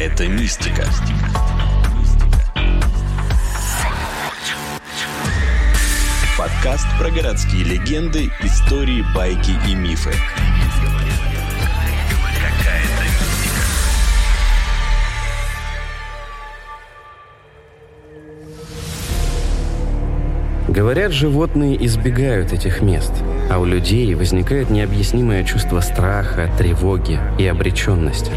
Какая-то мистика. Подкаст про городские легенды, истории, байки и мифы. Говорят, животные избегают этих мест, а у людей возникает необъяснимое чувство страха, тревоги и обреченности.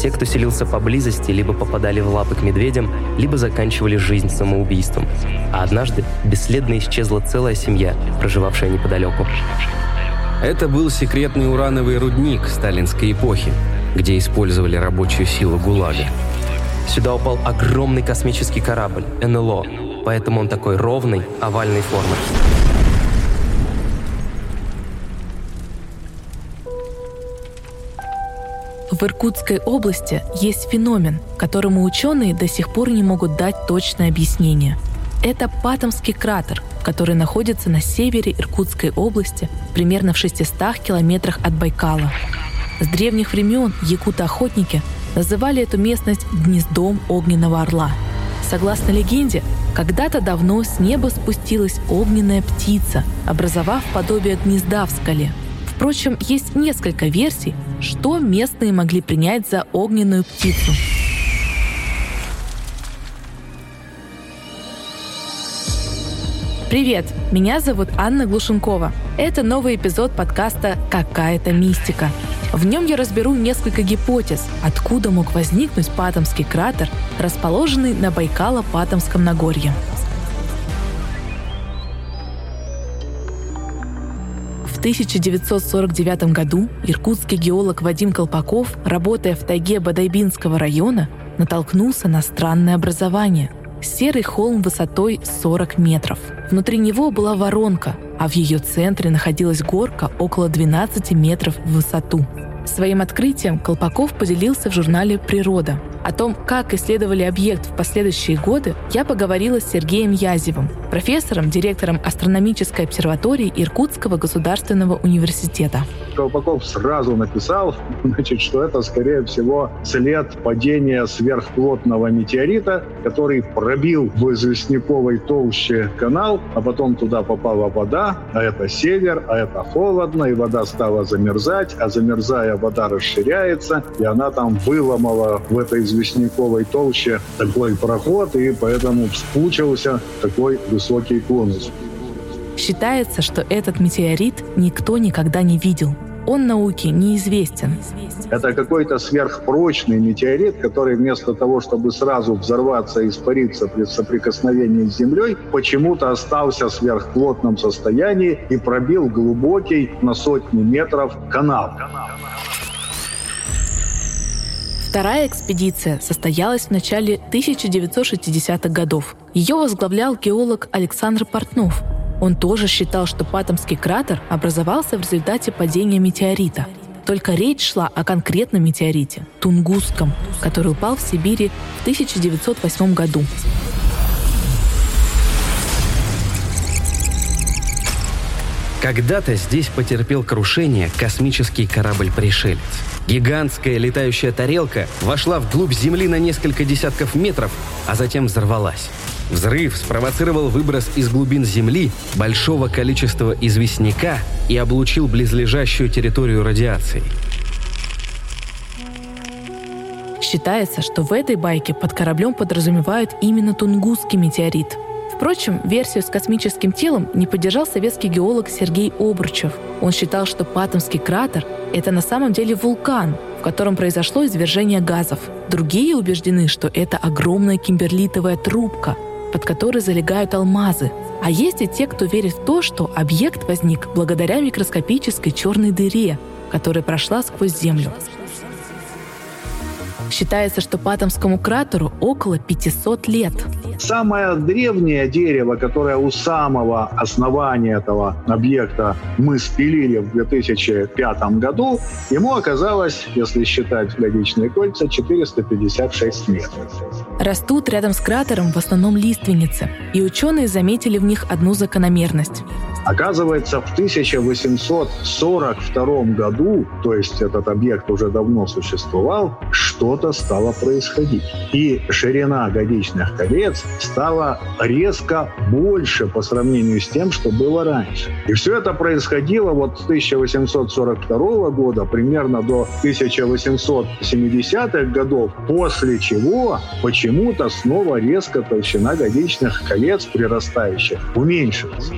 Все, кто селился поблизости, либо попадали в лапы к медведям, либо заканчивали жизнь самоубийством. А однажды бесследно исчезла целая семья, проживавшая неподалеку. Это был секретный урановый рудник сталинской эпохи, где использовали рабочую силу ГУЛАГа. Сюда упал огромный космический корабль НЛО, поэтому он такой ровный, овальной формы. В Иркутской области есть феномен, которому ученые до сих пор не могут дать точное объяснение. Это Патомский кратер, который находится на севере Иркутской области, примерно в 600 километрах от Байкала. С древних времен якуты-охотники называли эту местность гнездом огненного орла. Согласно легенде, когда-то давно с неба спустилась огненная птица, образовав подобие гнезда в скале. Впрочем, есть несколько версий, что местные могли принять за огненную птицу. Привет, меня зовут Анна Глушенкова. Это новый эпизод подкаста «Какая-то мистика». В нем я разберу несколько гипотез, откуда мог возникнуть Патомский кратер, расположенный на Байкало-Патомском Нагорье. 1949 году иркутский геолог Вадим Колпаков, работая в тайге Бадайбинского района, натолкнулся на странное образование – серый холм высотой 40 метров. Внутри него была воронка, а в ее центре находилась горка около 12 метров в высоту. Своим открытием Колпаков поделился в журнале «Природа». О том, как исследовали объект в последующие годы, я поговорила с Сергеем Язевым, профессором, директором астрономической обсерватории Иркутского государственного университета. Колпаков сразу написал, значит, что это, скорее всего, след падения сверхплотного метеорита, который пробил в известняковой толще канал, а потом туда попала вода, а это север, а это холодно, и вода стала замерзать, а замерзая вода расширяется, и она там выломала в этой известняковой толще такой проход, и поэтому вспучился такой высокий конус. Считается, что этот метеорит никто никогда не видел. Он науке неизвестен. Это какой-то сверхпрочный метеорит, который вместо того, чтобы сразу взорваться и испариться при соприкосновении с Землей, почему-то остался в сверхплотном состоянии и пробил глубокий на сотни метров канал. Вторая экспедиция состоялась в начале 1960-х годов. Ее возглавлял геолог Александр Портнов. Он тоже считал, что Патомский кратер образовался в результате падения метеорита. Только речь шла о конкретном метеорите – Тунгусском, который упал в Сибири в 1908 году. Когда-то здесь потерпел крушение космический корабль-пришелец. Гигантская летающая тарелка вошла вглубь Земли на несколько десятков метров, а затем взорвалась. Взрыв спровоцировал выброс из глубин Земли большого количества известняка и облучил близлежащую территорию радиацией. Считается, что в этой байке под кораблем подразумевают именно Тунгусский метеорит – Впрочем, версию с космическим телом не поддержал советский геолог Сергей Обручев. Он считал, что Патомский кратер — это на самом деле вулкан, в котором произошло извержение газов. Другие убеждены, что это огромная кимберлитовая трубка, под которой залегают алмазы. А есть и те, кто верит в то, что объект возник благодаря микроскопической черной дыре, которая прошла сквозь Землю. Считается, что Патомскому кратеру около 500 лет. Самое древнее дерево, которое у самого основания этого объекта мы спилили в 2005 году, ему оказалось, если считать годичные кольца, 456 метров. Растут рядом с кратером в основном лиственницы, и ученые заметили в них одну закономерность. Оказывается, в 1842 году, то есть этот объект уже давно существовал, что-то стало происходить. И ширина годичных колец стала резко больше по сравнению с тем, что было раньше. И все это происходило вот с 1842 года примерно до 1870-х годов, после чего почему-то снова резко толщина годичных колец прирастающих уменьшилась.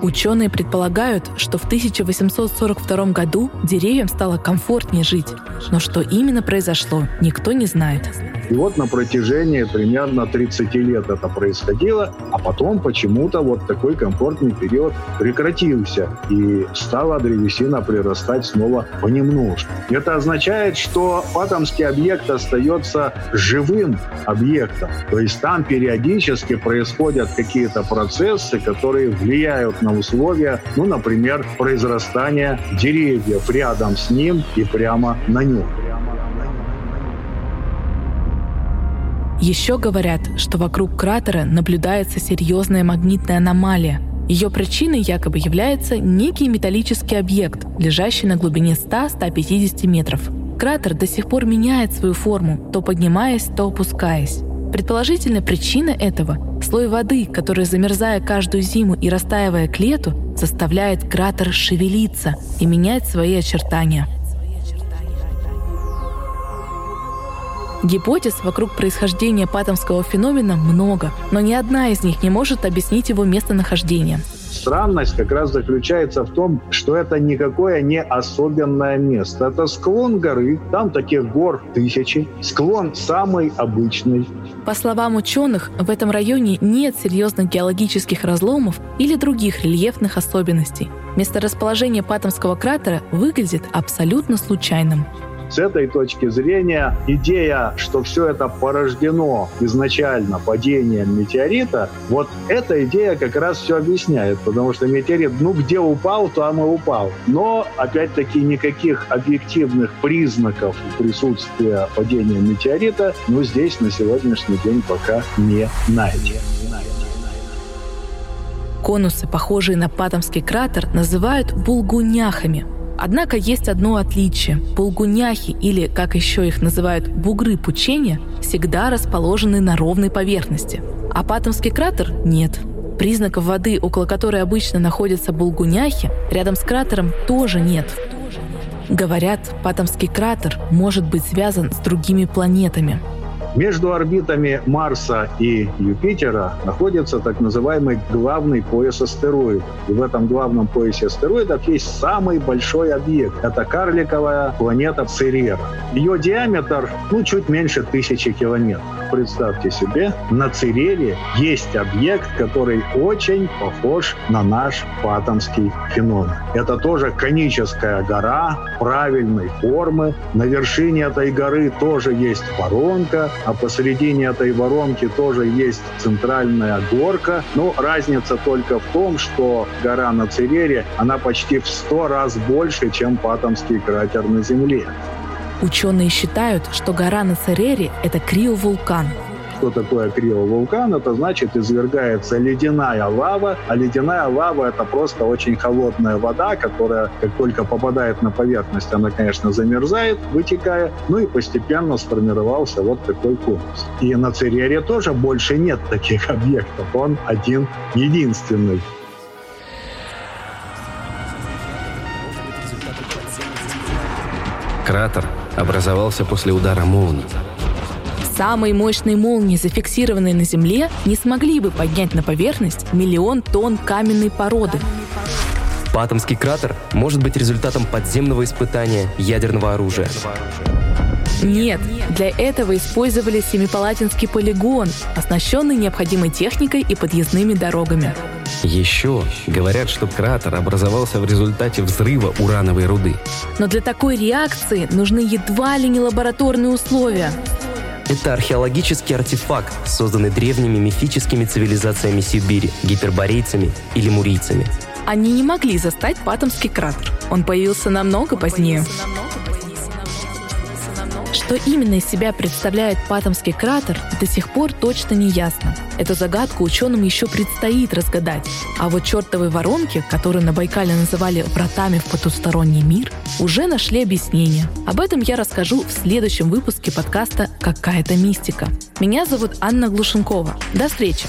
Ученые предполагают, что в 1842 году деревьям стало комфортнее жить, но что именно произошло, никто не знает. И вот на протяжении примерно 30 лет это происходило, а потом почему-то вот такой комфортный период прекратился, и стала древесина прирастать снова понемножку. Это означает, что атомский объект остается живым объектом, то есть там периодически происходят какие-то процессы, которые влияют на условия, ну, например, произрастания деревьев рядом с ним и прямо на нем. Еще говорят, что вокруг кратера наблюдается серьезная магнитная аномалия. Ее причиной якобы является некий металлический объект, лежащий на глубине 100-150 метров. Кратер до сих пор меняет свою форму, то поднимаясь, то опускаясь. Предположительно, причина этого – слой воды, который, замерзая каждую зиму и растаивая к лету, заставляет кратер шевелиться и менять свои очертания – Гипотез вокруг происхождения патомского феномена много, но ни одна из них не может объяснить его местонахождение. Странность как раз заключается в том, что это никакое не особенное место. Это склон горы, там таких гор тысячи. Склон самый обычный. По словам ученых, в этом районе нет серьезных геологических разломов или других рельефных особенностей. Месторасположение Патомского кратера выглядит абсолютно случайным. С этой точки зрения идея, что все это порождено изначально падением метеорита, вот эта идея как раз все объясняет, потому что метеорит, ну где упал, там и упал. Но, опять-таки, никаких объективных признаков присутствия падения метеорита, ну здесь на сегодняшний день пока не найдено. Конусы, похожие на Патомский кратер, называют булгуняхами – Однако есть одно отличие. Полгуняхи, или, как еще их называют, бугры пучения, всегда расположены на ровной поверхности. А Патомский кратер – нет. Признаков воды, около которой обычно находятся булгуняхи, рядом с кратером тоже нет. Говорят, Патомский кратер может быть связан с другими планетами – между орбитами Марса и Юпитера находится так называемый главный пояс астероидов. И в этом главном поясе астероидов есть самый большой объект. Это карликовая планета Церера. Ее диаметр, ну, чуть меньше тысячи километров. Представьте себе, на Церере есть объект, который очень похож на наш патомский феномен. Это тоже коническая гора правильной формы. На вершине этой горы тоже есть воронка, а посередине этой воронки тоже есть центральная горка. Но разница только в том, что гора на Церере, она почти в сто раз больше, чем Патомский кратер на Земле. Ученые считают, что гора на Церере – это криовулкан, что такое криовулкан? Это значит, извергается ледяная лава, а ледяная лава — это просто очень холодная вода, которая, как только попадает на поверхность, она, конечно, замерзает, вытекая, ну и постепенно сформировался вот такой конус. И на Церере тоже больше нет таких объектов, он один единственный. Кратер образовался после удара молнии. Самые мощные молнии, зафиксированные на Земле, не смогли бы поднять на поверхность миллион тонн каменной породы. Патомский кратер может быть результатом подземного испытания ядерного оружия. Нет, для этого использовали Семипалатинский полигон, оснащенный необходимой техникой и подъездными дорогами. Еще говорят, что кратер образовался в результате взрыва урановой руды. Но для такой реакции нужны едва ли не лабораторные условия. Это археологический артефакт, созданный древними мифическими цивилизациями Сибири, гиперборейцами или мурийцами. Они не могли застать Патомский кратер. Он появился намного позднее. Что именно из себя представляет Патомский кратер, до сих пор точно не ясно. Эту загадку ученым еще предстоит разгадать. А вот чертовой воронки, которую на Байкале называли «вратами в потусторонний мир», уже нашли объяснение. Об этом я расскажу в следующем выпуске подкаста «Какая-то мистика». Меня зовут Анна Глушенкова. До встречи!